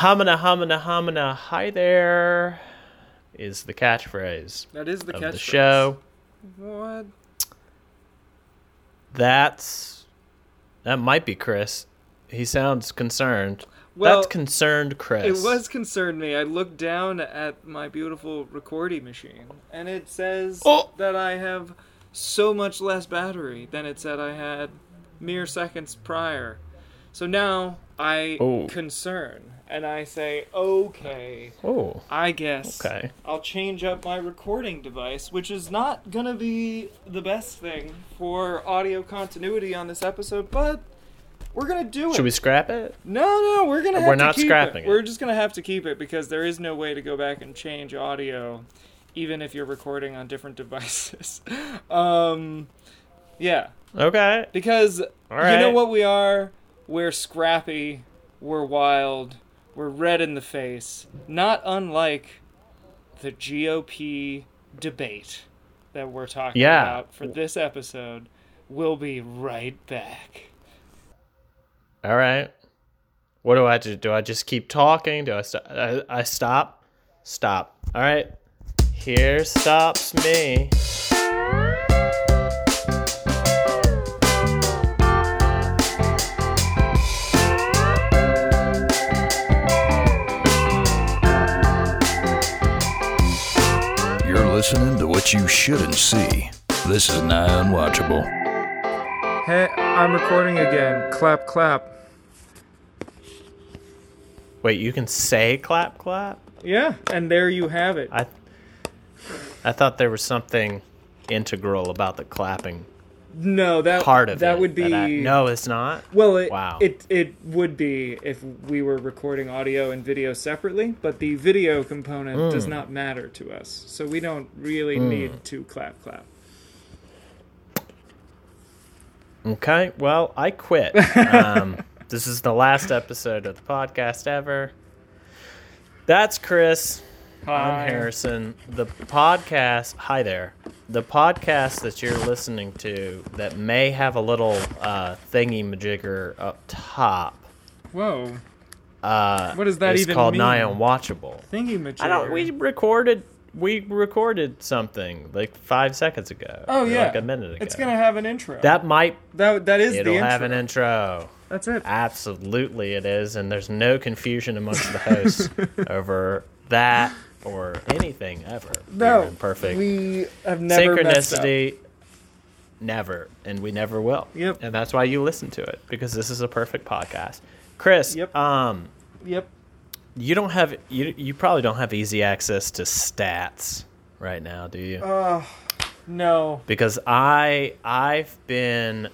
Humana, humana, humana, hi there is the catchphrase That is the of catchphrase. the show. What? That's that might be Chris. He sounds concerned. Well, That's concerned Chris. It was concerned me. I looked down at my beautiful recording machine, and it says Oh. that I have so much less battery than it said I had mere seconds prior. So now I Oh. concern, and I say, okay, Oh, I guess okay. I'll change up my recording device, which is not gonna be the best thing for audio continuity on this episode, but we're gonna do it. Should we scrap it? No, no, we're gonna. Have We're to not keep scrapping it. We're just gonna have to keep it because there is no way to go back and change audio, even if you're recording on different devices. um, yeah, Okay. because All you know what we are. We're scrappy. We're wild. We're red in the face. Not unlike the GOP debate that we're talking Yeah. about for this episode. We'll be right back. All right. What do I do? Do I just keep talking? Do I stop? I, I stop? Stop. All right. Here stops me. Listening to what you shouldn't see. This is nigh unwatchable. Hey, I'm recording again. Clap, clap. Wait, you can say clap clap? Yeah, and there you have it. I I thought there was something integral about the clapping No, that part of that it. would be I- no, it's not. well. It, Wow. It it would be if we were recording audio and video separately, but the video component does Mm. not matter to us, so we don't really need to clap clap. Okay, well, I quit. Um, this is the last episode of the podcast ever. That's Chris. Hi. I'm Harrison. The podcast, hi there. The podcast that you're listening to that may have a little uh, thingy majigger up top. Whoa, Uh, What does that even called mean? Nigh Unwatchable. thingy majigger. I don't. We recorded. We recorded something like five seconds ago. Oh yeah, like a minute ago. It's gonna have an intro. That might. that that is It'll the intro. have an intro. That's it. Absolutely, it is, and there's no confusion amongst the hosts over that or anything ever. No, We're perfect We have never synchronicity. Never, and we never will. Yep. And that's why you listen to it because this is a perfect podcast. Chris, Yep. um, Yep. you don't have you you probably don't have easy access to stats right now, do you? Uh, no. because I I've been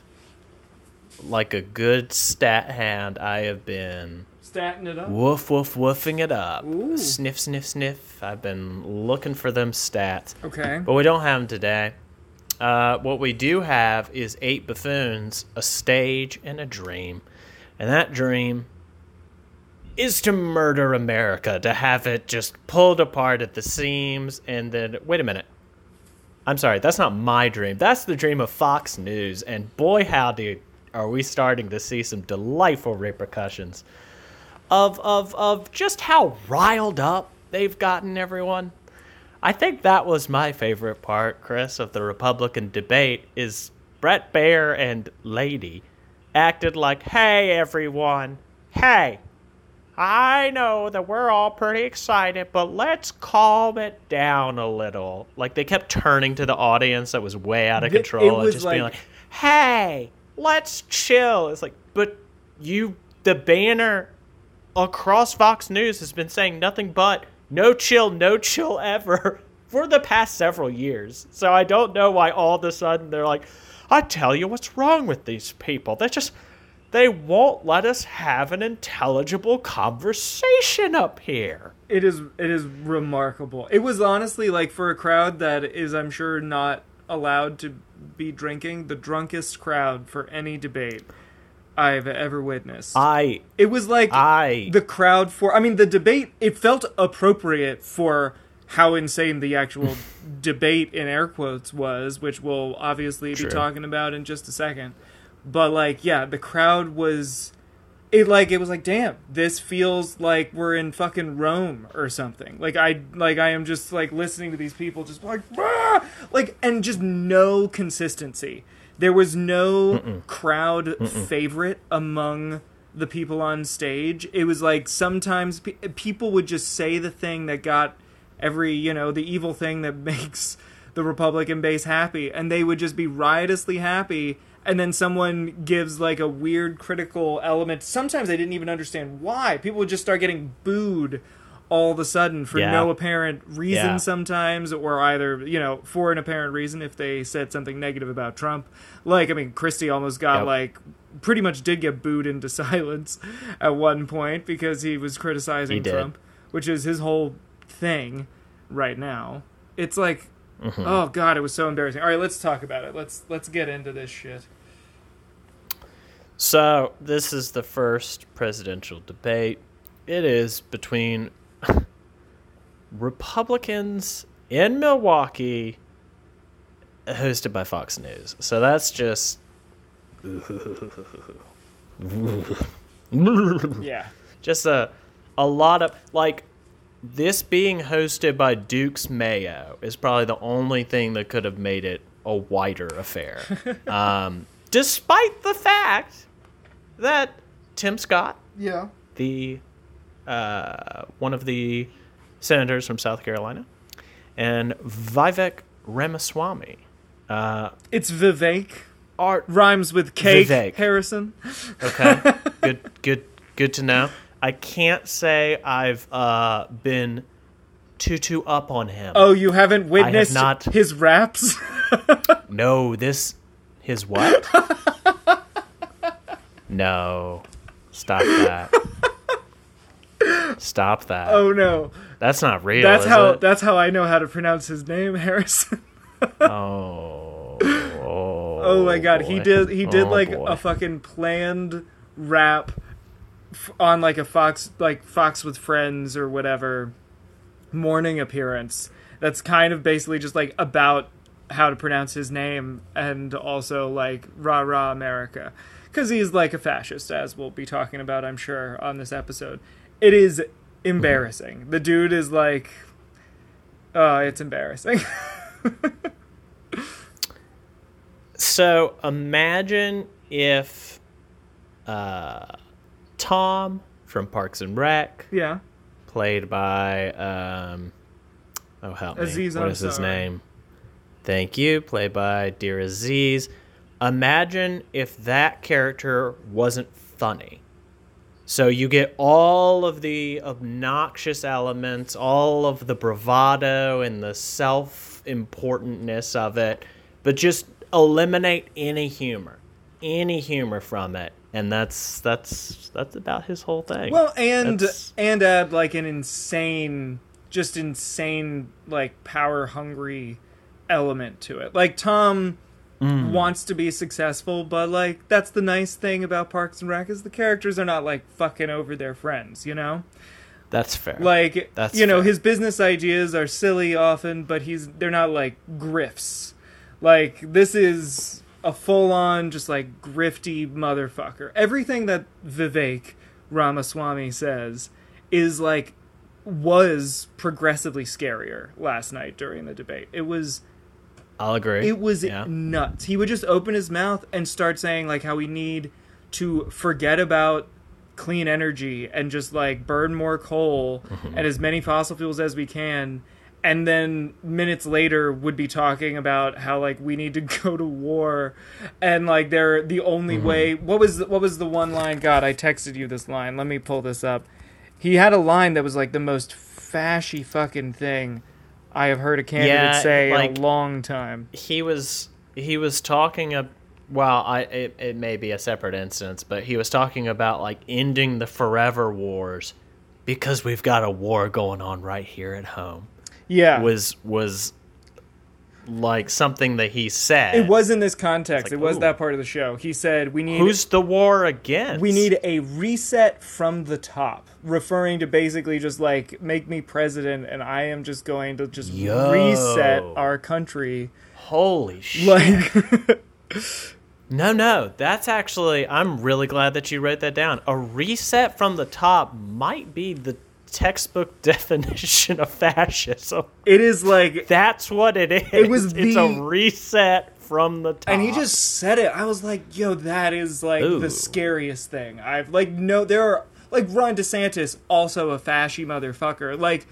like a good stat hand. I have been Statting it up. woof woof woofing it up. Ooh. Sniff sniff sniff. I've been looking for them stats, Okay. but we don't have them today. Uh, what we do have is eight buffoons, a stage, and a dream, and that dream is to murder America, to have it just pulled apart at the seams, and then wait a minute. I'm sorry, that's not my dream. That's the dream of Fox News, and boy, howdy, are we starting to see some delightful repercussions of of of just how riled up they've gotten everyone. I think that was my favorite part, Chris, of the Republican debate is Bret Baier and Lady acted like, "Hey everyone. Hey, I know that we're all pretty excited, but let's calm it down a little. Like they kept turning to the audience that was way out of control and just being like- like, "Hey, let's chill." It's like, but you, the banner across Fox News has been saying nothing but no chill, no chill ever for the past several years. So I don't know why all of a sudden they're like, I tell you what's wrong with these people. They just they won't let us have an intelligible conversation up here. It is it is remarkable. It was honestly like for a crowd that is I'm sure not allowed to be drinking, the drunkest crowd for any debate I've ever witnessed. I it was like I the crowd for I mean the debate it felt appropriate for how insane the actual debate in air quotes was, which we'll obviously True. be talking about in just a second. But like yeah, the crowd was it like it was like damn this feels like we're in fucking rome or something like i like i am just like listening to these people just like "Ah!" like and just no consistency there was no crowd favorite among the people on stage. It was like sometimes pe- people would just say the thing that got every you know the evil thing that makes the republican base happy and they would just be riotously happy and then someone gives like a weird critical element. Sometimes i didn't even understand why. People would just start getting booed all of a sudden for Yeah. no apparent reason Yeah. sometimes or either you know for an apparent reason if they said something negative about trump like i mean christie almost got Yep. like pretty much did get booed into silence at one point because he was criticizing He trump which is his whole thing right now it's like Mm-hmm. oh god it was so embarrassing all right let's talk about it let's let's get into this shit So, this is the first presidential debate. It is between Republicans in Milwaukee, hosted by Fox News. So, that's just. yeah just a a lot of like this being hosted by Duke's Mayo is probably the only thing that could have made it a wider affair. um, despite the fact that Tim Scott, yeah the uh, one of the senators from South Carolina, and Vivek Ramaswamy uh, it's vivek Art rhymes with cake Vivek. harrison Okay. good good good to know. I can't say I've uh been too too up on him. oh you haven't witnessed not- his raps No, this his what? no. Stop that. Stop that. oh no That's not real. that's how it? that's how i know how to pronounce his name harrison Oh. Oh, Oh my god, he oh, did he did Oh, like boy. a fucking planned rap f- on like a Fox like Fox with Friends or whatever morning appearance. That's kind of basically just like about how to pronounce his name and also like rah rah America cuz he's like a fascist as we'll be talking about I'm sure on this episode. It is embarrassing. The dude is like oh, it's embarrassing. So imagine if uh, Tom from Parks and Rec, yeah. played by um, oh help me, Aziz what is his name? Thank you, played by Dear Aziz. Imagine if that character wasn't funny. So you get all of the obnoxious elements, all of the bravado and the self-importantness of it, but just eliminate any humor, any humor from it, and that's that's that's about his whole thing. Well, and That's- and add like an insane, just insane, like power hungry element to it. Like Tom Mm. wants to be successful, but like that's the nice thing about Parks and Rec is the characters are not like fucking over their friends, you know. that's fair. Like That's you know fair. his business ideas are silly often, but he's they're not like grifts. Like this is a full on just like grifty motherfucker. Everything that Vivek Ramaswamy says is like was progressively scarier last night during the debate. It was I'll agree. it was Yeah. nuts. He would just open his mouth and start saying like how we need to forget about clean energy and just like burn more coal Mm-hmm. and as many fossil fuels as we can and then minutes later would be talking about how like we need to go to war and like they're the only Mm-hmm. way what was what was the one line god I texted you this line let me pull this up he had a line that was like the most fashy fucking thing I have heard a candidate Yeah, say in a long time he was he was talking ab well I it, it may be a separate instance, but he was talking about like ending the forever wars because we've got a war going on right here at home. Yeah. Was was like something that he said. it was in this context. like, it was ooh. that part of the show. He said we need Who's the war against? we need a reset from the top, referring to basically just like make me president and I am just going to just Yo. reset our country. Holy shit. Like No, no, that's actually. I'm really glad that you wrote that down. A reset from the top might be the textbook definition of fascism. It is like That's what it is. It was It's the- a reset from the top. and he just said it. I was like, "Yo, that is like Ooh. the scariest thing." I've like no, there are like Ron DeSantis, also a fashy motherfucker. Like,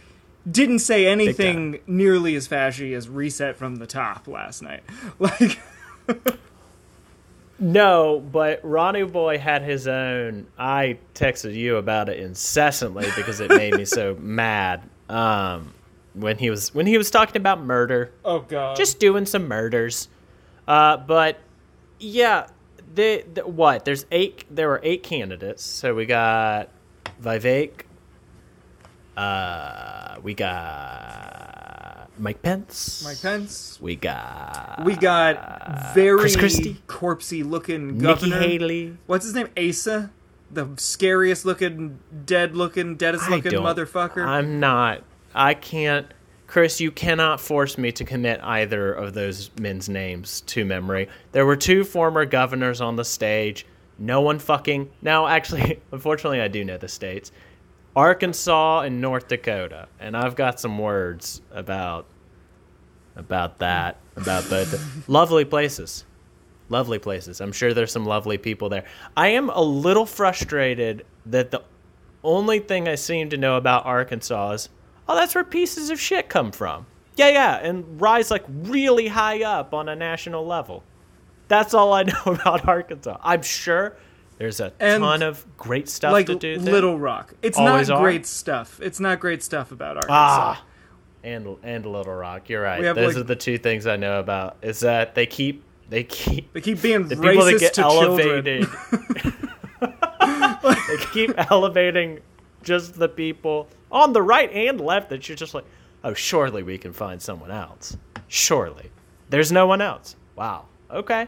didn't say anything nearly as fashy as "reset from the top" last night. Like, No, but Ronnie Boy had his own. I texted you about it incessantly because it made me so mad. Um, when he was when he was talking about murder, oh god, just doing some murders. Uh, but yeah, the, the what? There's eight. There were eight candidates. So we got Vivek. Uh, we got Mike Pence. Mike Pence. We got We got very Chris Christie. corpsey looking Nikki governor. Haley. What's his name? Asa, the scariest looking, dead looking, deadest looking motherfucker. I'm not. I can't. Chris, you cannot force me to commit either of those men's names to memory. There were two former governors on the stage. No one fucking. No, actually, unfortunately, I do know the states Arkansas and North Dakota. And I've got some words about about that, about both. lovely places. Lovely places. I'm sure there's some lovely people there. I am a little frustrated that the only thing I seem to know about Arkansas is, oh, that's where pieces of shit come from. Yeah, yeah, and rise like really high up on a national level. That's all I know about Arkansas. I'm sure there's a And, ton of great stuff like to do there. Little Rock. It's Always not are? great stuff. It's not great stuff about Arkansas. Ah, and and Little Rock. You're right. Those like- are the two things I know about. Is that they keep they keep They keep being the people that get to elevated. they keep elevating just the people on the right and left that you're just like, oh, surely we can find someone else. Surely, there's no one else. Wow. Okay.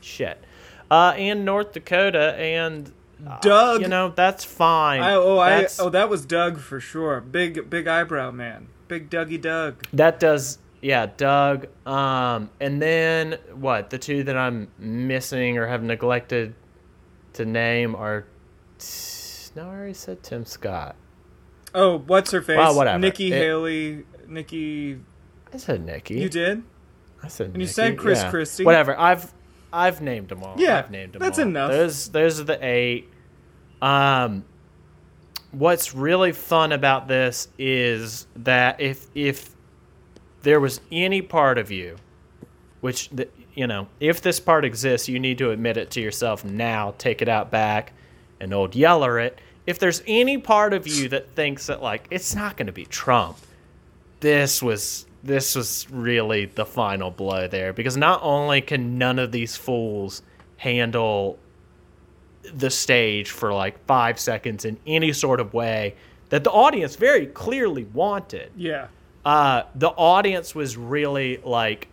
Shit. Uh, and North Dakota and uh, Doug. You know that's fine. I, oh, That's- I, oh, that was Doug for sure. Big, big eyebrow man. Big Dougie Doug. That does, yeah, Doug. Um, and then what? The two that I'm missing or have neglected to name are. No, I already said Tim Scott. Oh, what's her face? Well, whatever. Nikki It- Haley. Nikki. I said Nikki. You did? I said. you Nikki. You said Chris yeah. Christie. Whatever. I've I've named them all. Yeah, I've named them that's all. enough. Those those are the eight. Um, what's really fun about this is that if if there was any part of you, which the, you know, if this part exists, you need to admit it to yourself now. Take it out back, and old yeller it. If there's any part of you that thinks that like it's not going to be Trump, this was this was really the final blow there because not only can none of these fools handle the stage for like five seconds in any sort of way that the audience very clearly wanted. Yeah. uh, the audience was really like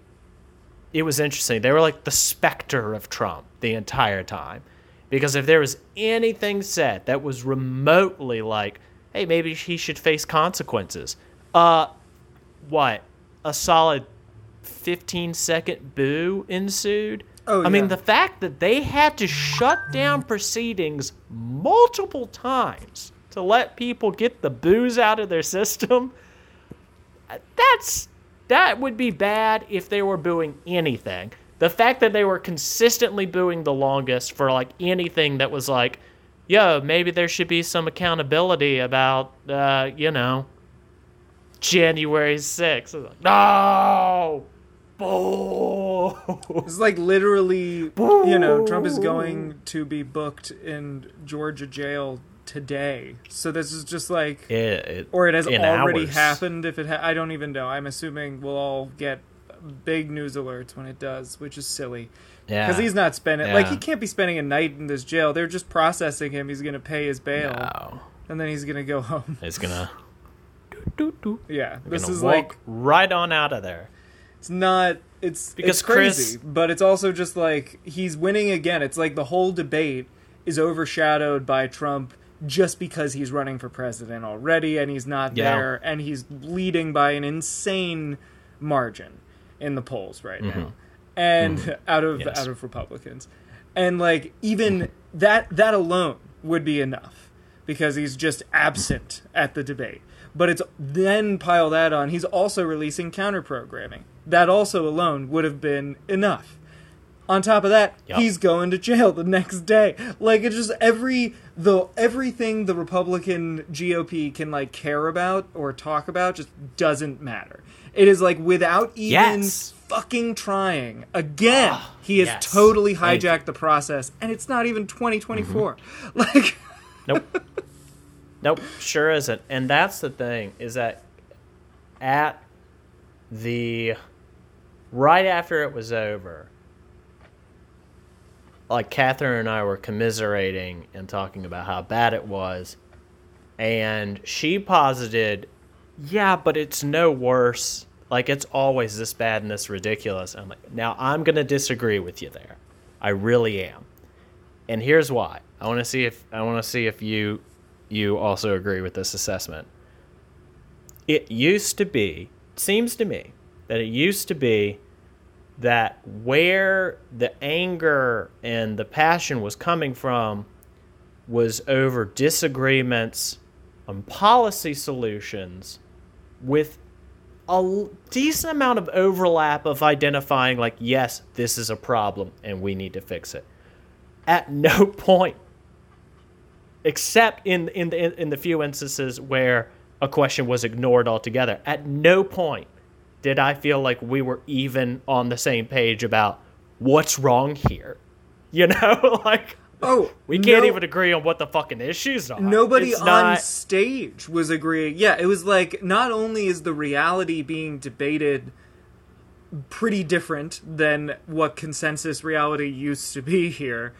it was interesting. They were like the specter of trump the entire time. Because if there was anything said that was remotely like hey maybe he should face consequences uh what a solid 15 second boo ensued Oh, i mean the fact that they had to shut down proceedings multiple times to let people get the booze out of their system that's that would be bad if they were booing anything. The fact that they were consistently booing the longest for like anything that was like, yo, maybe there should be some accountability about, uh, you know, January 6th. Like, no! Boo! It's like literally, you know, Trump is going to be booked in Georgia jail today. So this is just like, It- it- or it has already hours. happened. If it, ha- I don't even know. I'm assuming we'll all get big news alerts when it does, which is silly. Yeah. Because he's not spending, like, he can't be spending a night in this jail. They're just processing him. He's going to pay his bail, No. and then he's going to go home. It's gonna. Doo, doo, doo. yeah, this Gonna is walk like, right on out of there. It's not it's Because it's crazy Chris- but it's also just like he's winning again it's like the whole debate is overshadowed by trump just because he's running for president already and he's not Yeah. there and he's leading by an insane margin in the polls right now and out of Mm-hmm. Yes. out of republicans and like even that that alone would be enough because he's just absent at the debate. But it's then pile that on. He's also releasing counter programming. That also alone would have been enough. On top of that, Yep. he's going to jail the next day. Like it's just every the everything the Republican GOP can like care about or talk about just doesn't matter. It is like without even Yes. fucking trying. Again, Ah, he has yes. totally hijacked the process and it's not even 2024. Like Nope. nope, sure isn't. And that's the thing is that at the right after it was over, like Catherine and I were commiserating and talking about how bad it was, and she posited, "Yeah, but it's no worse. Like it's always this bad and this ridiculous." I'm like, "Now I'm gonna disagree with you there. I really am." and here's why. I want to see if I want to see if you you also agree with this assessment. It used to be, seems to me, that it used to be that where the anger and the passion was coming from was over disagreements on policy solutions with a decent amount of overlap of identifying like yes this is a problem and we need to fix it. At no point except in in the in the few instances where a question was ignored altogether. At no point did i feel like we were even on the same page about what's wrong here you know like oh, we can't no- even agree on what the fucking issues are Nobody It's on not- stage was agreeing. Yeah, it was like not only is the reality being debated pretty different than what consensus reality used to be here.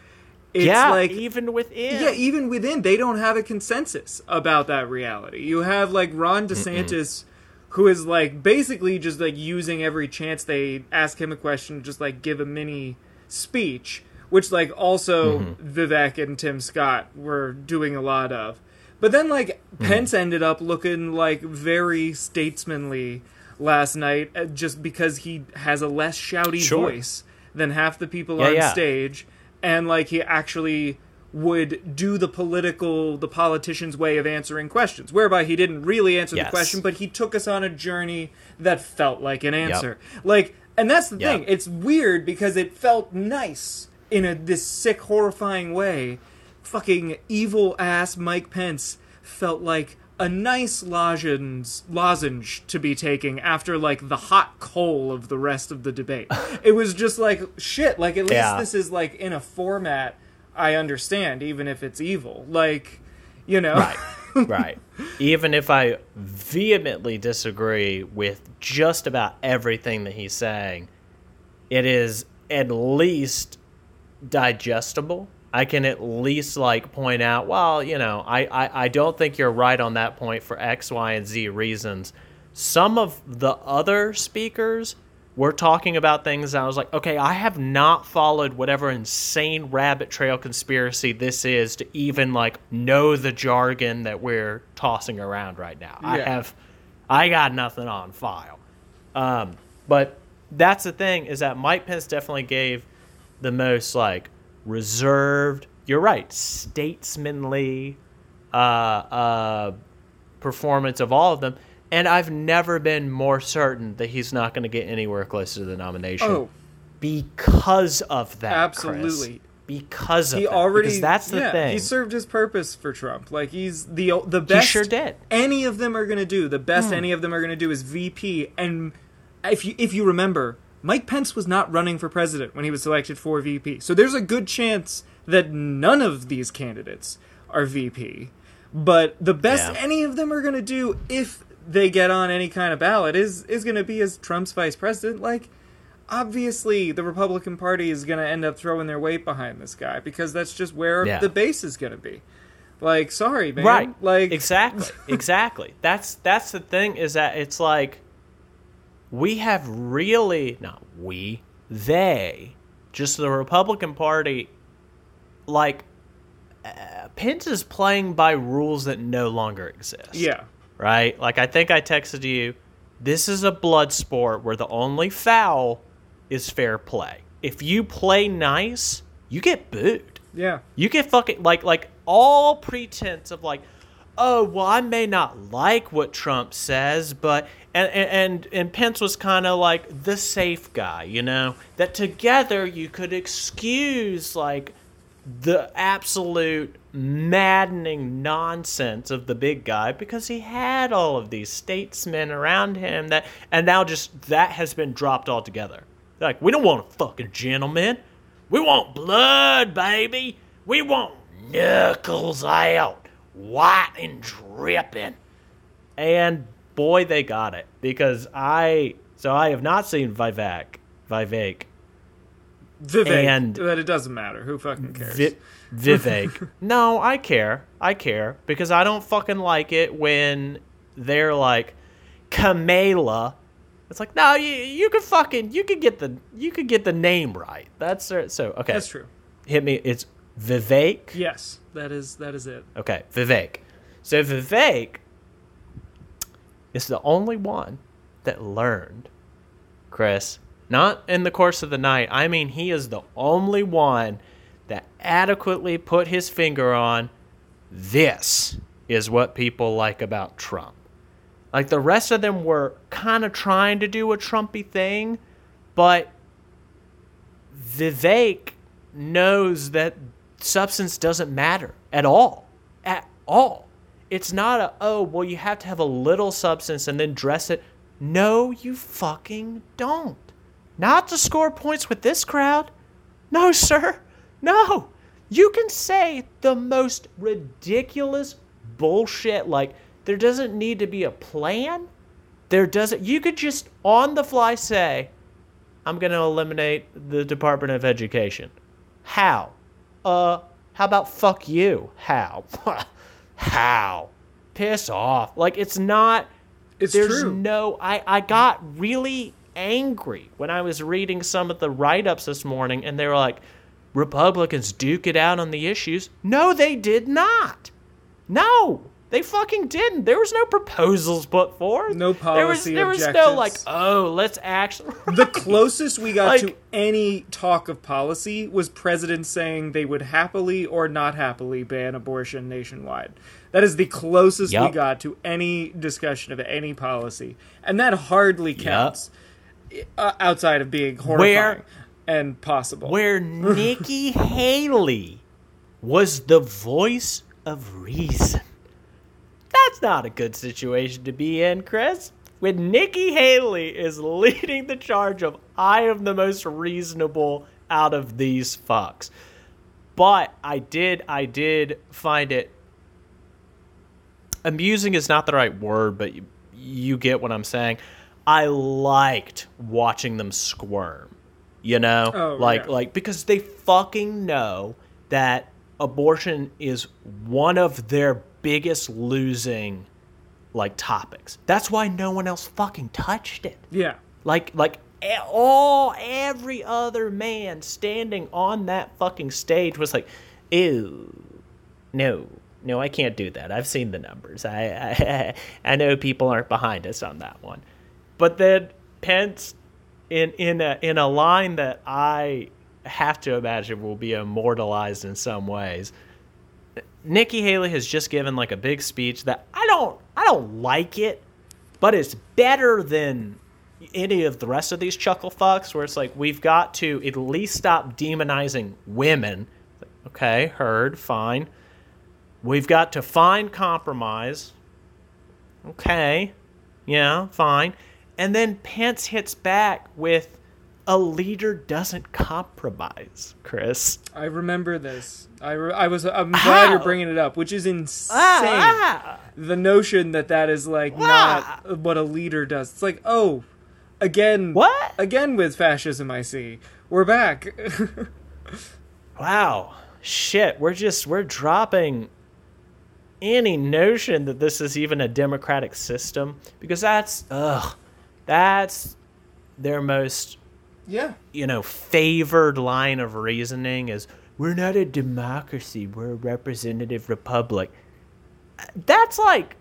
It's yeah like even within yeah, even within they don't have a consensus about that reality. You have like Ron DeSantis who is like basically just like using every chance they ask him a question to just like give a mini speech, which like also Vivek and Tim Scott were doing a lot of. But then like Pence ended up looking like very statesmanly last night uh, just because he has a less shouty Sure. voice than half the people Yeah, on yeah. stage and like he actually would do the political the politician's way of answering questions whereby he didn't really answer the question but he took us on a journey that felt like an answer like and that's the Yep. thing it's weird because it felt nice in a this sick horrifying way fucking evil ass Mike Pence felt like a nice lozenge, lozenge to be taking after like the hot coal of the rest of the debate. it was just like shit. Like at least Yeah. this is like in a format I understand, even if it's evil. Like, you know, Right. right. Even if I vehemently disagree with just about everything that he's saying, it is at least digestible. I can at least like point out, well, you know, I, I, I don't think you're right on that point for X, Y, and Z reasons. Some of the other speakers were talking about things and I was like, okay, I have not followed whatever insane rabbit trail conspiracy this is to even like know the jargon that we're tossing around right now. I have I got nothing on file. Um, but that's the thing is that Mike Pence definitely gave the most like reserved. You're right, statesmanly uh, uh, performance of all of them. And I've never been more certain that he's not going to get anywhere close to the nomination Oh. because of that. Chris. Absolutely. because of he that. already because that's the yeah, thing. He served his purpose for Trump. Like he's the the best. sure did. Any of them are going to do the best. Hmm. Any of them are going to do is VP. And if you if you remember, Mike Pence was not running for president when he was selected for VP. So there's a good chance that none of these candidates are VP. But the best Yeah. any of them are going to do if they get on any kind of ballot is is going to be as Trump's vice president. Like obviously the Republican Party is going to end up throwing their weight behind this guy because that's just where Yeah. the base is going to be. Like, sorry, man. right Like, exactly exactly that's that's the thing is that it's like we have really not we they just the republican party like uh, pence is playing by rules that no longer exist yeah, right like i think i texted you this is a blood sport where the only foul is fair play if you play nice you get booed. Yeah. You get fucking like like all pretense of like, oh well, I may not like what Trump says, but and and and Pence was kind of like the safe guy, you know, that together you could excuse like the absolute maddening nonsense of the big guy because he had all of these statesmen around him that and now just that has been dropped altogether. Like we don't want a fucking gentleman. We want blood, baby. We want knuckles out, white and dripping. And boy, they got it because I so I have not seen Vivek, Vivek, Vivek. And- but it doesn't matter. Who fucking cares? Vi- Vivek. no, I care. I care because I don't fucking like it when they're like Kamala. It's like no, you you could fucking you could get the you could get the name right. That's so okay. That's true. Hit me. It's Vivek. Yes, that is that is it. Okay, Vivek. So Vivek is the only one that learned, Chris, not in the course of the night. I mean, he is the only one that adequately put his finger on this is what people like about Trump. Like the rest of them were kind of trying to do a Trumpy thing, but Vivek knows that substance doesn't matter at all. At all. It's not a, oh, well, you have to have a little substance and then dress it. No, you fucking don't. Not to score points with this crowd. No, sir. No. You can say the most ridiculous bullshit. Like, there doesn't need to be a plan. There doesn't, you could just on the fly say, I'm going to eliminate the Department of Education. How? Uh, how about fuck you? How? How? Piss off. Like, it's not. It's there's true. no. I, I got really angry when I was reading some of the write ups this morning, and they were like, Republicans duke it out on the issues. No, they did not. No, they fucking didn't. There was no proposals put forth. No There was, policy there was no like, oh, let's actually. The closest we got to any talk of policy was presidents saying they would happily or not happily ban abortion nationwide. That is the closest we got to any discussion of any policy, and that hardly counts uh, outside of being horrifying Where- and possible. where Nikki Haley was the voice of reason. That's not a good situation to be in, Chris. When Nikki Haley is leading the charge of I am the most reasonable out of these fucks. But I did I did find it amusing is not the right word, but you, you get what I'm saying. I liked watching them squirm. You know? Oh, like yeah. like because they fucking know that abortion is one of their biggest losing like topics. That's why no one else fucking touched it. yeah, Like like all every other man standing on that fucking stage was like, ew, no, no, I can't do that. I've seen the numbers. I I, I know people aren't behind us on that one. But then Pence, in in a in a line that I have to imagine will be immortalized in some ways. Nikki Haley has just given like a big speech that I don't I don't like it, but it's better than any of the rest of these chuckle fucks where it's like we've got to at least stop demonizing women. Okay, heard, fine. We've got to find compromise. Okay. Yeah, fine. And then Pence hits back with a leader doesn't compromise, Chris. I remember this. I, re- I was. I'm glad you're bringing it up, which is insane. Ah, ah. the notion that that is like Ah. not what a leader does. It's like, oh, again, What? Again with fascism, I see. We're back. Wow. Shit, we're just we're dropping any notion that this is even a democratic system because that's ugh that's their most yeah. you know favored line of reasoning is we're not a democracy we're a representative republic that's like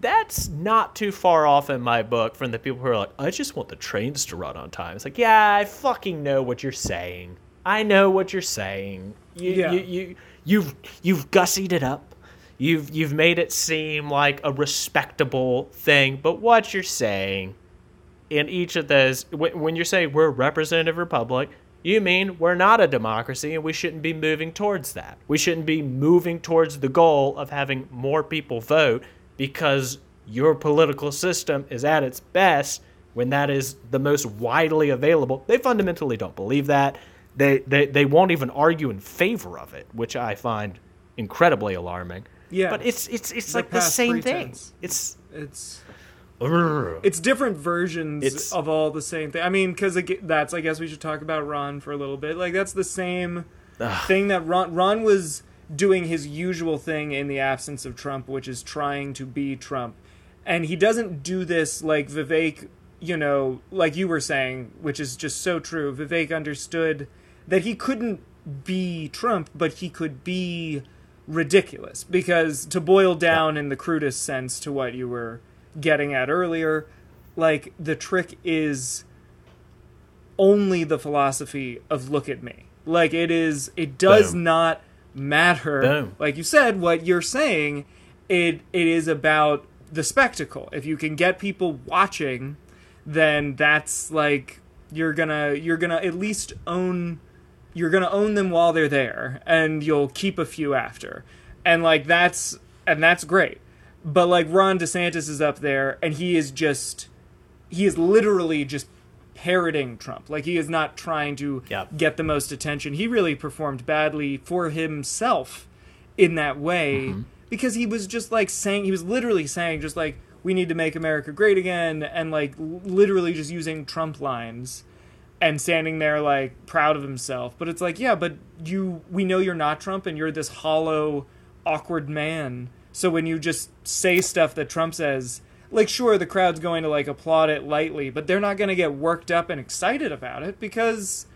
that's not too far off in my book from the people who are like i just want the trains to run on time it's like yeah i fucking know what you're saying I know what you're saying. You, Yeah. you, you, you've you've gussied it up. You've you've made it seem like a respectable thing. But what you're saying in each of those, when, you're saying we're a representative republic, you mean we're not a democracy and we shouldn't be moving towards that. We shouldn't be moving towards the goal of having more people vote because your political system is at its best when that is the most widely available. They fundamentally don't believe that. They, they, they won't even argue in favor of it, which I find incredibly alarming. Yeah. But it's it's it's The like the same pretense. thing. It's It's. It's different versions It's- of all the same thing. I mean, because that's I guess we should talk about Ron for a little bit. Like that's the same thing that Ron Ron was doing his usual thing in the absence of Trump, which is trying to be Trump, and he doesn't do this like Vivek. You know, like you were saying, which is just so true. Vivek understood that he couldn't be Trump, but he could be ridiculous because to boil down in the crudest sense to what you were getting at earlier like the trick is only the philosophy of look at me. Like it is it does Boom. not matter. Boom. like you said what you're saying it it is about the spectacle. If you can get people watching then that's like you're gonna you're gonna at least own you're gonna own them while they're there and you'll keep a few after. And like that's and that's great but like ron desantis is up there and he is just he is literally just parroting trump. Like he is not trying to Yep. get the most attention. He really performed badly for himself in that way mm-hmm. because he was just like saying he was literally saying just like we need to make america great again and like literally just using trump lines and standing there like proud of himself. But it's like yeah but you we know you're not trump and you're this hollow awkward man so when you just say stuff that trump says like sure the crowd's going to like applaud it lightly but they're not going to get worked up and excited about it because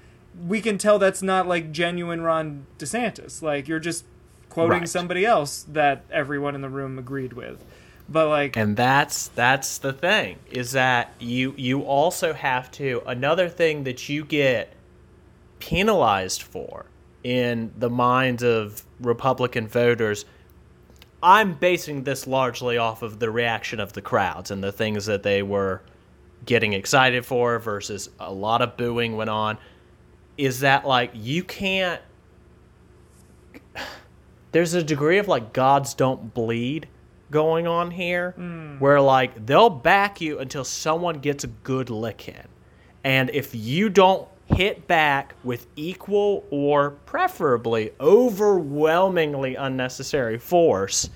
we can tell that's not like genuine ron desantis like you're just quoting Right. somebody else that everyone in the room agreed with but like and that's that's the thing is that you you also have to another thing that you get penalized for in the minds of republican voters i'm basing this largely off of the reaction of the crowds and the things that they were getting excited for versus a lot of booing went on. Is that like you can't there's a degree of like gods don't bleed going on here hmm. where like they'll back you until someone gets a good lick in and if you don't hit back with equal or preferably overwhelmingly unnecessary force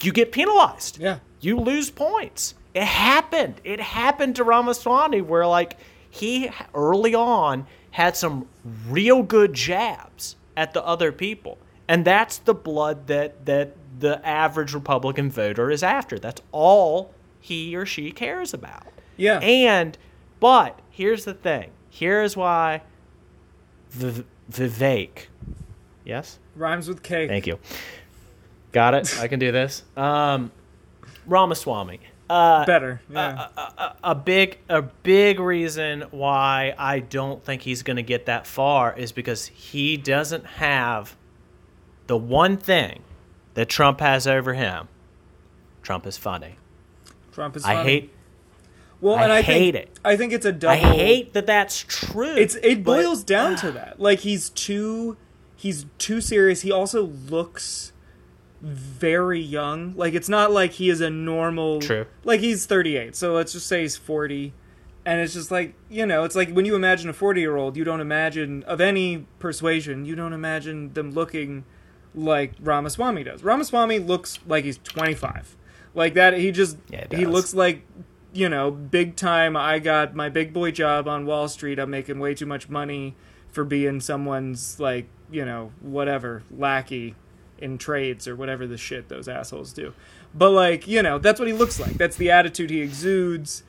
you get penalized yeah you lose points. It happened. It happened to Ramaswamy where like he early on had some real good jabs at the other people. And that's the blood that that the average Republican voter is after. That's all he or she cares about. yeah And but here's the thing. Here is why Viv- Vivek. Yes? rhymes with cake Thank you. Got it. I can do this. Um, Ramaswamy. Uh, better yeah a big a big reason why I don't think he's going to get that far is because he doesn't have the one thing that Trump has over him. Trump is funny. trump is Funny. I hate Well, I and I hate think, it. I think it's a double. I hate that that's true. It's it but- boils down to that. Like he's too he's too serious. He also looks very young. Like it's not like he is a normal. True. Like he's 38, so let's just say he's 40. And it's just like you know, it's like when you imagine a 40 year old, you don't imagine of any persuasion, you don't imagine them looking like Ramaswamy does. Ramaswamy looks like he's 25. Like that, he just Yeah, he looks like you know, big time. I got my big boy job on Wall Street. I'm making way too much money for being someone's like, you know, whatever lackey in trades or whatever the shit those assholes do. But like, you know, that's what he looks like. That's the attitude he exudes.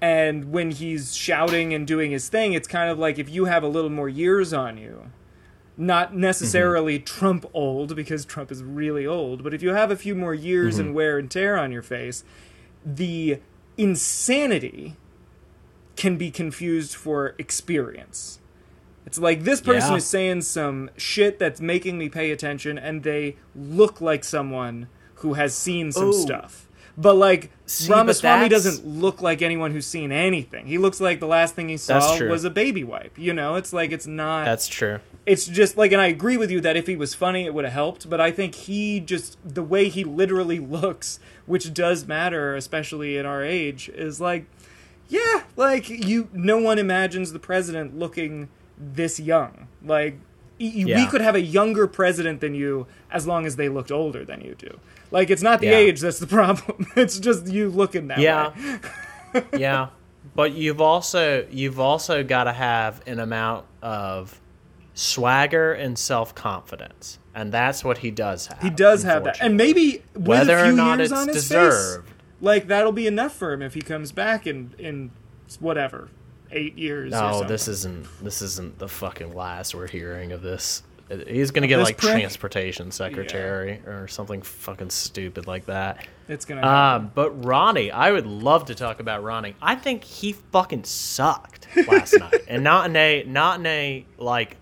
And when he's shouting and doing his thing, it's kind of like if you have a little more years on you, not mm-hmm. necessarily Trump old because Trump is really old, but if you have a few more years mm-hmm. and wear and tear on your face, the insanity can be confused for experience. It's like this person Yeah. is saying some shit that's making me pay attention, and they look like someone who has seen some Ooh. stuff. But like See, Ramaswamy that's- doesn't look like anyone who's seen anything. He looks like the last thing he saw was a baby wipe. You know, it's like it's not. That's true. it's just like, and I agree with you that if he was funny, it would have helped. But I think he just the way he literally looks, which does matter, especially at our age, is like, yeah, like you. No one imagines the president looking this young. Like y- y- we could have a younger president than you as long as they looked older than you do. Like it's not the Yeah. age that's the problem. it's just you looking that Yeah. way. yeah. But you've also you've also got to have an amount of swagger and self-confidence. And that's what he does have. He does have that, and maybe with Whether a or few not years it's on his deserved. face, like that'll be enough for him if he comes back in in whatever eight years. No, this isn't this isn't the fucking last we're hearing of this. He's gonna get like prick? transportation secretary or something fucking stupid like that. it's gonna. happen. Um, but Ronnie, I would love to talk about Ronnie. I think he fucking sucked last night, and not in a not in a like.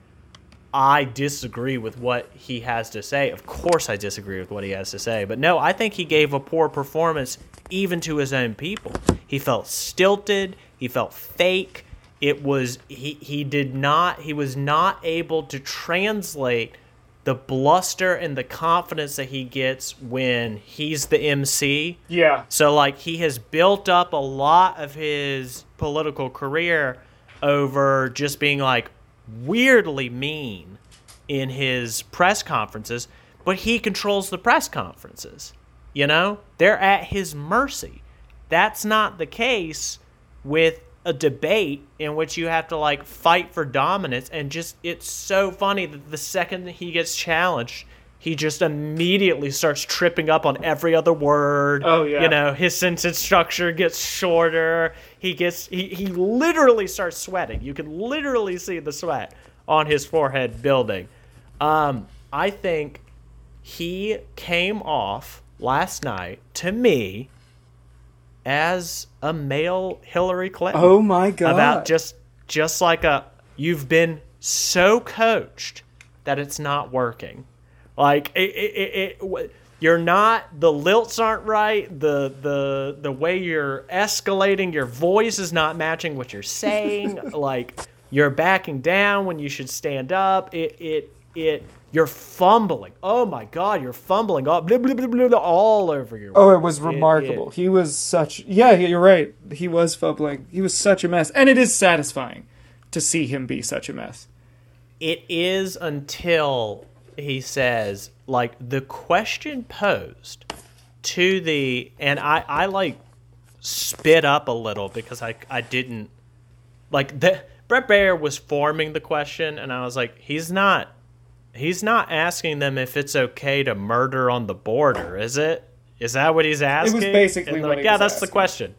I disagree with what he has to say. Of course, I disagree with what he has to say, but no, I think he gave a poor performance even to his own people. He felt stilted. He felt fake. It was he. He did not. He was not able to translate the bluster and the confidence that he gets when he's the MC. yeah, So like he has built up a lot of his political career over just being like weirdly mean in his press conferences, but he controls the press conferences. You know? They're at his mercy. That's not the case with a debate in which you have to like fight for dominance and just it's so funny that the second that he gets challenged he just immediately starts tripping up on every other word. Oh, yeah. you know his sentence structure gets shorter. He gets he, he literally starts sweating. You can literally see the sweat on his forehead building. Um i think he came off last night to me as a male hillary clinton. Oh my god! about just just like a you've been so coached that it's not working like it, it, it, it you're not the lilts aren't right the the the way you're escalating your voice is not matching what you're saying like you're backing down when you should stand up it it it you're fumbling oh my god you're fumbling all, blah, blah, blah, all over your Oh, it was It- remarkable. it- he was such. Yeah, you're right. He was fumbling. He was such a mess, and it is satisfying to see him be such a mess. it is until he says like the question posed to the and I I like spit up a little because I I didn't like the Bret Baier was forming the question and I was like he's not he's not asking them if it's okay to murder on the border is it? Is that what he's asking? basically and they're what like yeah was that's the question.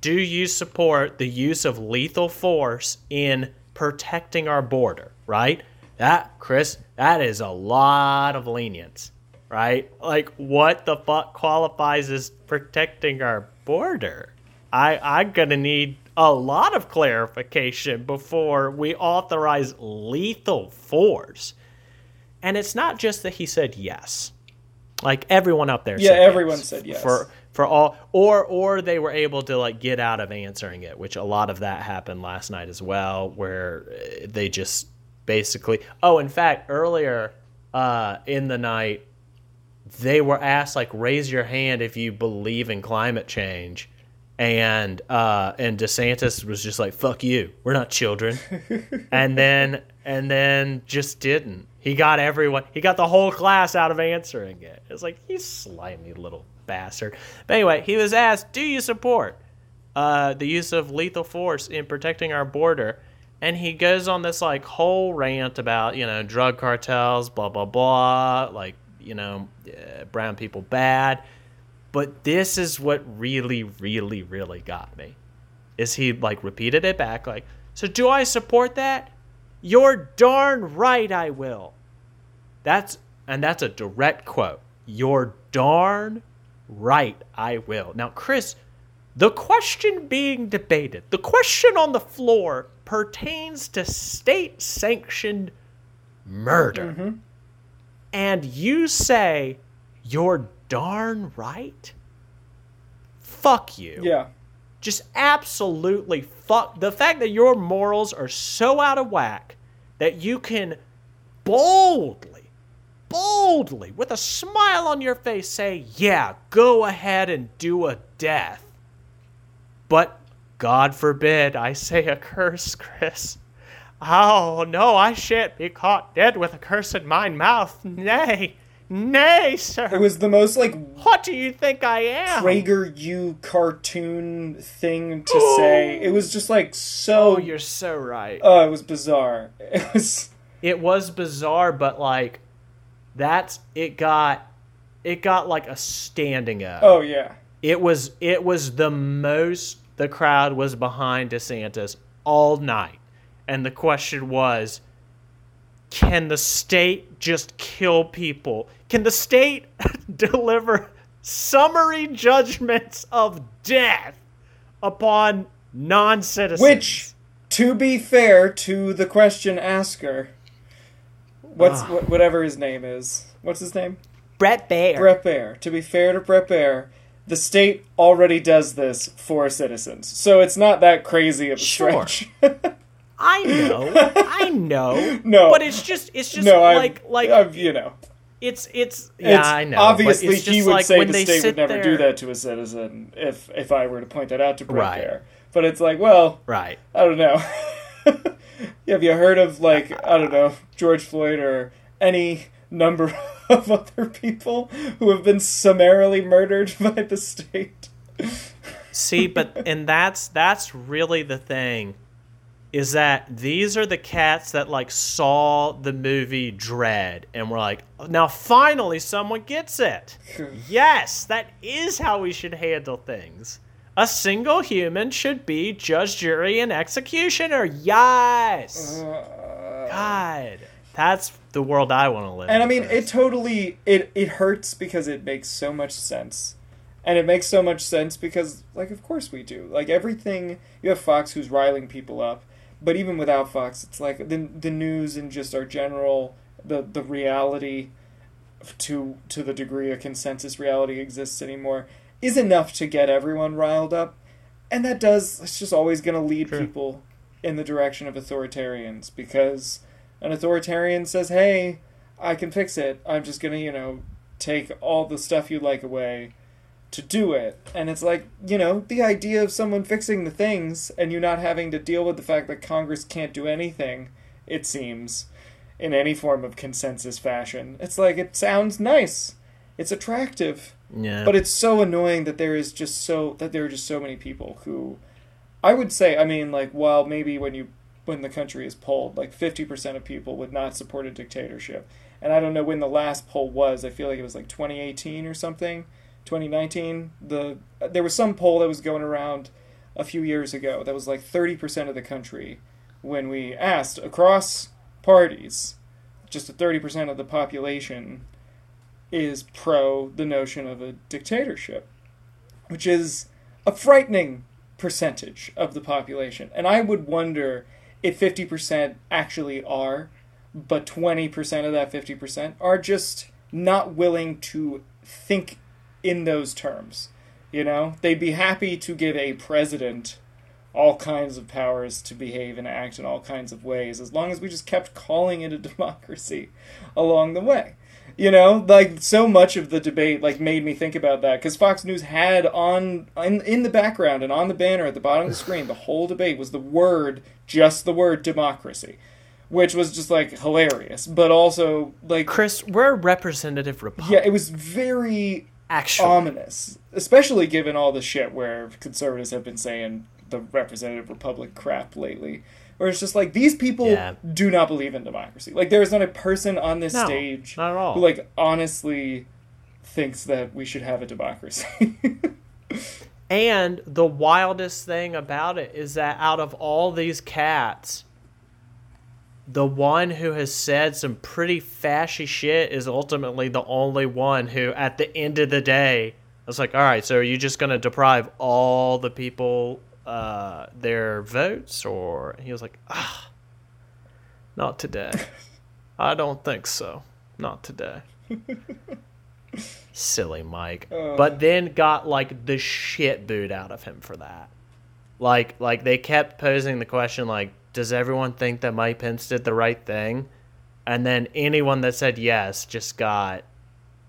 Do you support the use of lethal force in protecting our border right? That chris that is a lot of lenience right? Like what the fuck qualifies as protecting our border? I i'm gonna need a lot of clarification before we authorize lethal force. And it's not just that he said yes. Like everyone up there Yeah, everyone yes said yes. for for all or or they were able to like get out of answering it which a lot of that happened last night as well where uh, they just basically. Oh in fact earlier uh in the night they were asked like raise your hand if you believe in climate change. And uh and DeSantis was just like fuck you. We're not children. And then and then just didn't. He got everyone he got the whole class out of answering it. It's like he's slimy little bastard. But anyway he was asked do you support uh the use of lethal force in protecting our border and he goes on this like whole rant about you know drug cartels blah blah blah like you know uh, brown people bad. But this is what really really really got me. Is he like repeated it back like so do i support that? You're darn right i will. That's and that's a direct quote. You're darn right i will. Now chris the question being debated the question on the floor pertains to state sanctioned murder. Mm-hmm. And you say you're darn right? Fuck you. Yeah. Just absolutely fuck. The fact that your morals are so out of whack that you can boldly, boldly, with a smile on your face, say, yeah, go ahead and do a death. But God forbid I say a curse, Chris. Oh, no, I shan't be caught dead with a curse in my mouth. Nay, nay, sir. It was the most like what do you think I am? PragerU cartoon thing to say. It was just like so. Oh, you're so right. Oh, it was bizarre. It was. it was bizarre, but like that's it got it got like a standing up. Oh yeah. It was it was the most the crowd was behind DeSantis all night. And the question was can the state just kill people? Can the state deliver summary judgments of death upon non-citizens? Which, to be fair to the question asker, what's Ah. wh- whatever his name is. What's his name? Bret Baier. Bret Baier. To be fair to Bret Baier, the state already does this for citizens, so it's not that crazy of a Sure. stretch. I know, I know. No. but it's just, it's just no, like, I'm, like I'm, you know, it's, it's. Yeah, it's, I know. Obviously, he would like say the state would never do that to a citizen if if I were to point that out to Bret Right. Baier. But it's like, well, Right. I don't know. Have you heard of like I don't know George Floyd or any number of other people who have been summarily murdered by the state? See, but and that's that's really the thing is that these are the cats that like saw the movie Dredd and were like, now finally someone gets it. yes, that is how we should handle things. A single human should be judge, jury, and executioner. Yes. Uh, God, that's the world I want to live. And I mean, Chris. it totally it it hurts because it makes so much sense. And it makes so much sense because like of course we do. Like everything you have Fox who's riling people up, but even without Fox, it's like the the news and just our general the the reality to to the degree a consensus reality exists anymore is enough to get everyone riled up. And that does it's just always going to lead True. people in the direction of authoritarians because an authoritarian says, "Hey, I can fix it. I'm just gonna, you know, take all the stuff you like away to do it. And it's like, you know, the idea of someone fixing the things and you not having to deal with the fact that Congress can't do anything, it seems, in any form of consensus fashion. It's like, it sounds nice. It's attractive. yeah. But it's so annoying that there is just so that there are just so many people who I would say, I mean, like, while maybe when you when the country is polled, like fifty percent of people would not support a dictatorship. And I don't know when the last poll was. I feel like it was like 2018 or something, 2019. The uh, there was some poll that was going around a few years ago that was like 30 percent of the country when we asked across parties, just a 30 percent of the population is pro the notion of a dictatorship, which is a frightening percentage of the population. And I would wonder if 50% actually are, but 20% of that 50% are just not willing to think in those terms. You know, they'd be happy to give a president all kinds of powers to behave and act in all kinds of ways as long as we just kept calling it a democracy along the way you know like so much of the debate like made me think about that because fox news had on in, in the background and on the banner at the bottom of the screen the whole debate was the word just the word democracy which was just like hilarious but also like Chris, we're a representative republic. yeah it was very actually. ominous, especially given all the shit where conservatives have been saying the representative republic crap lately. Where it's just like these people Yeah. do not believe in democracy. Like there is not a person on this No, stage not at all. who like honestly thinks that we should have a democracy. And the wildest thing about it is that out of all these cats, the one who has said some pretty fashy shit is ultimately the only one who, at the end of the day, was like, all right, so are you just going to deprive all the people uh, their votes, or he was like, ah, not today. I don't think so. Not today. Silly Mike. Uh. but then got like the shit booed out of him for that. Like like they kept posing the question like, does everyone think that Mike Pence did the right thing? And then anyone that said yes just got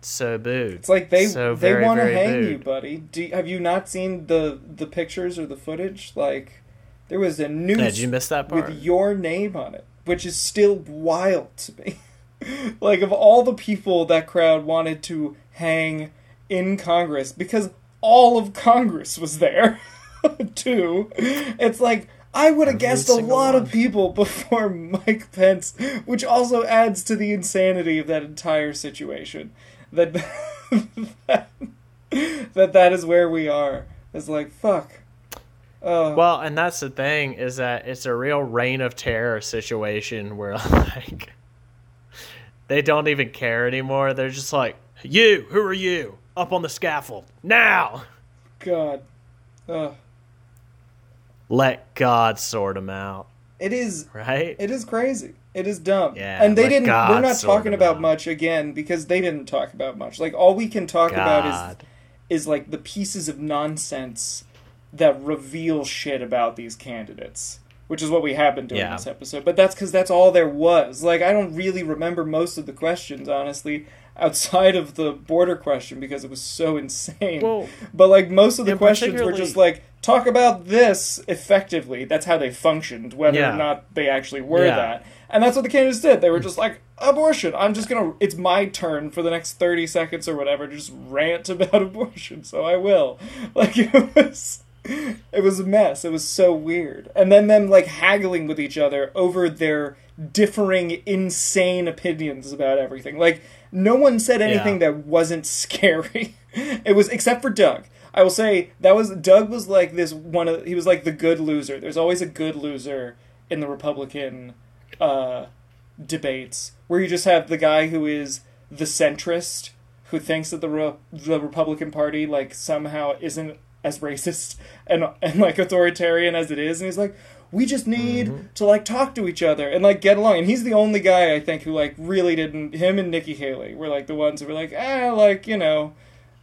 so booed. It's like they so they want to hang booed. you, buddy. Do, have you not seen the the pictures or the footage? Like there was a news did you miss that part? with your name on it, which is still wild to me. like of all the people that crowd wanted to hang in Congress because all of Congress was there too. It's like I would have guessed a lot one. of people before Mike Pence, which also adds to the insanity of that entire situation. That that that, that is where we are. It's like fuck. Uh, Well, and that's the thing is that it's a real reign of terror situation where like they don't even care anymore. They're just like, "You, who are you? Up on the scaffold now!" God. Uh, Let God sort them out, it is right? It is crazy. It is dumb. Yeah, and they didn't. God we're not talking about out. much again because they didn't talk about much. Like all we can talk about is is like the pieces of nonsense that reveal shit about these candidates, which is what we have been doing Yeah. this episode. But that's because that's all there was. Like I don't really remember most of the questions, honestly, outside of the border question because it was so insane. Well, but like most of the and questions were just like talk about this effectively. That's how they functioned, whether Yeah. or not they actually were Yeah. that. And that's what the candidates did. They were just like, abortion. I'm just gonna. It's my turn for the next thirty seconds or whatever to just rant about abortion. So I will. Like it was. It was a mess. It was so weird. And then them like haggling with each other over their differing, insane opinions about everything. Like no one said anything Yeah. that wasn't scary. It was except for Doug. I will say that was Doug was like this one of he was like the good loser. There's always a good loser in the Republican uh, debates where you just have the guy who is the centrist who thinks that the Re- the Republican Party like somehow isn't as racist and and like authoritarian as it is, and he's like, we just need to like talk to each other and like get along. And he's the only guy I think who like really didn't. Him and Nikki Haley were like the ones who were like, ah, like you know.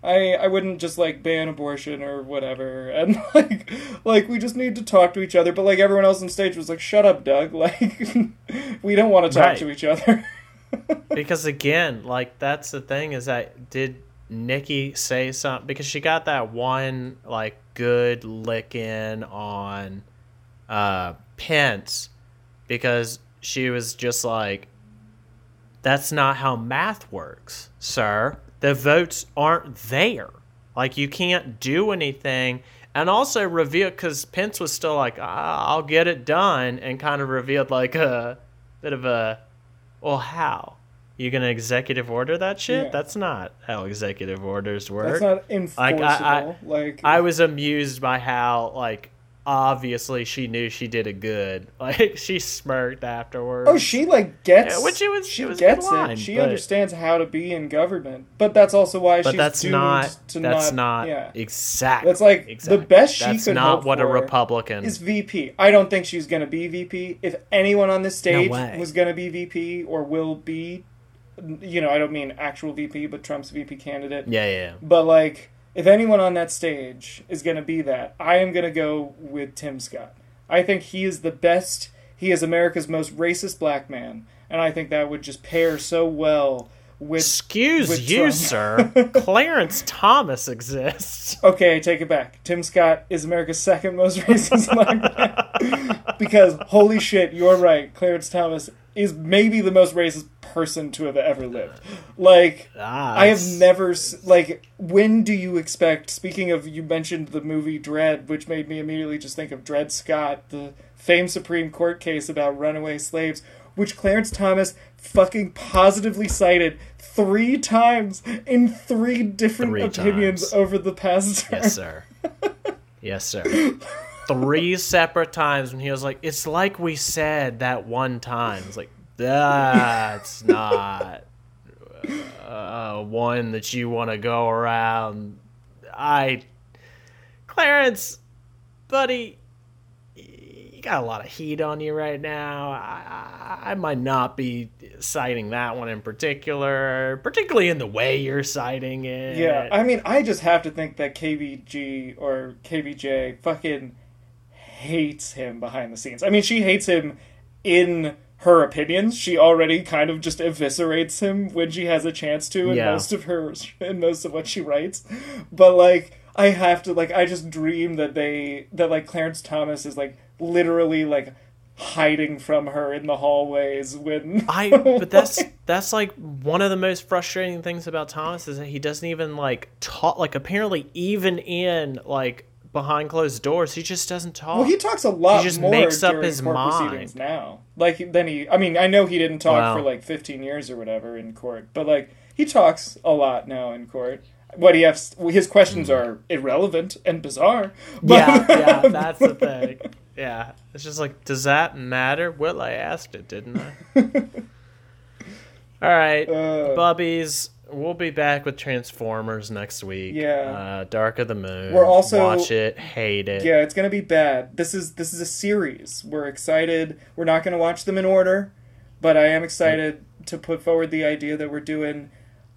I, I wouldn't just like ban abortion or whatever and like like we just need to talk to each other but like everyone else on stage was like shut up Doug like we don't want to talk Right. to each other because again, like that's the thing is that did Nikki say something because she got that one like good lick in on uh Pence because she was just like that's not how math works, sir. The votes aren't there. Like you can't do anything. And also reveal because Pence was still like, ah, I'll get it done, and kind of revealed like a bit of a, well, how? You gonna executive order that shit? Yeah. That's not how executive orders work. that's not enforceable Like, I- I- like I was amused by how like obviously she knew she did a good. Like she smirked afterwards. Oh, she like gets Yeah, which it was- she it was gets line, it. She but- understands how to be in government, but that's also why but she's that's not to that's not, not, yeah. exactly. That's like the best she That's could not what a Republican. is VP. I don't think she's going to be VP. If anyone on this stage way. was going to be VP or will be, you know, I don't mean actual VP, but Trump's VP candidate. yeah, yeah, yeah. But like, if anyone on that stage is going to be that, I am going to go with Tim Scott. I think he is the best. He is America's most racist black man, and I think that would just pair so well with. Excuse with you, sir. Clarence Thomas exists. Okay, take it back. Tim Scott is America's second most racist black man. because holy shit, you're right. Clarence Thomas is maybe the most racist person to have ever lived. Like I have never like. When do you expect? Speaking of, you mentioned the movie Dredd, which made me immediately just think of Dred Scott, the famed Supreme Court case about runaway slaves, which Clarence Thomas fucking positively cited three times in three different Three opinions times. over the past term. Yes, sir. yes, sir. Three separate times when he was like, "It's like we said that one time." It's like that's not uh, one that you want to go around. I, Clarence, buddy, you got a lot of heat on you right now. I, I, I might not be citing that one in particular, particularly in the way you're citing it. Yeah, I mean, I just have to think that KBG or KBJ fucking hates him behind the scenes. I mean, she hates him in her opinions. She already kind of just eviscerates him when she has a chance to in Yeah. most of her in most of what she writes. But like, I have to like, I just dream that they that like Clarence Thomas is like literally like hiding from her in the hallways when I but that's that's like one of the most frustrating things about Thomas is that he doesn't even like talk like apparently even in like behind closed doors he just doesn't talk. Well, he talks a lot He just more makes up his court mind. proceedings now. Like then he, I mean, I know he didn't talk Wow. for like 15 years or whatever in court, but like he talks a lot now in court. What he has, his questions are irrelevant and bizarre. But, yeah, yeah, that's the thing. Yeah. It's just like does that matter? Well, I asked it, didn't I? All right. Uh, Bubbies, we'll be back with Transformers next week. Yeah. Uh, Dark of the Moon. We're also- watch it, hate it. yeah, it's gonna be bad. This is this is a series. We're excited. We're not gonna watch them in order, but I am excited to put forward the idea that we're doing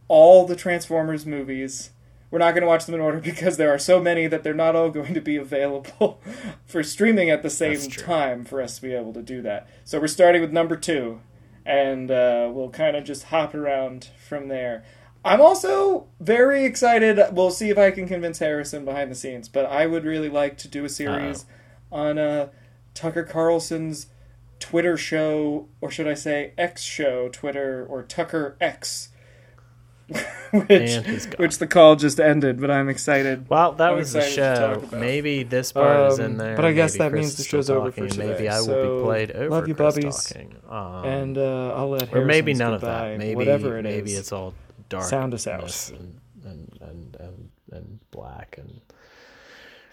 all the Transformers movies. We're not going to watch them in order because there are so many that they're not all going to be available for streaming at the same time for us to be able to do that. So we're starting with number two, and uh, we'll kind of just hop around from there. I'm also very excited. We'll see if I can convince Harrison behind the scenes, but I would really like to do a series on uh, Tucker Carlson's Twitter show, or should I say X show, Twitter, or Tucker X. which, And he's gone. which the call just ended, but I'm excited. Well, that I'm was the show. Maybe this part is in Um, there. but I guess that Chris means the is still show's over for talking, Maybe today. I will So, be played over. love you, Chris bubbies. talking. Um, and uh, I'll let or maybe Harrison's none of goodbye, that. Maybe whatever it maybe is. it's all dark. Sound us out. And, and, and, and, and black and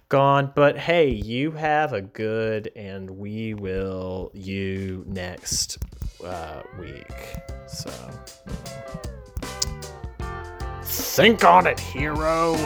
gone. But hey, you have a good, and we will you next uh, week. So think on it, hero.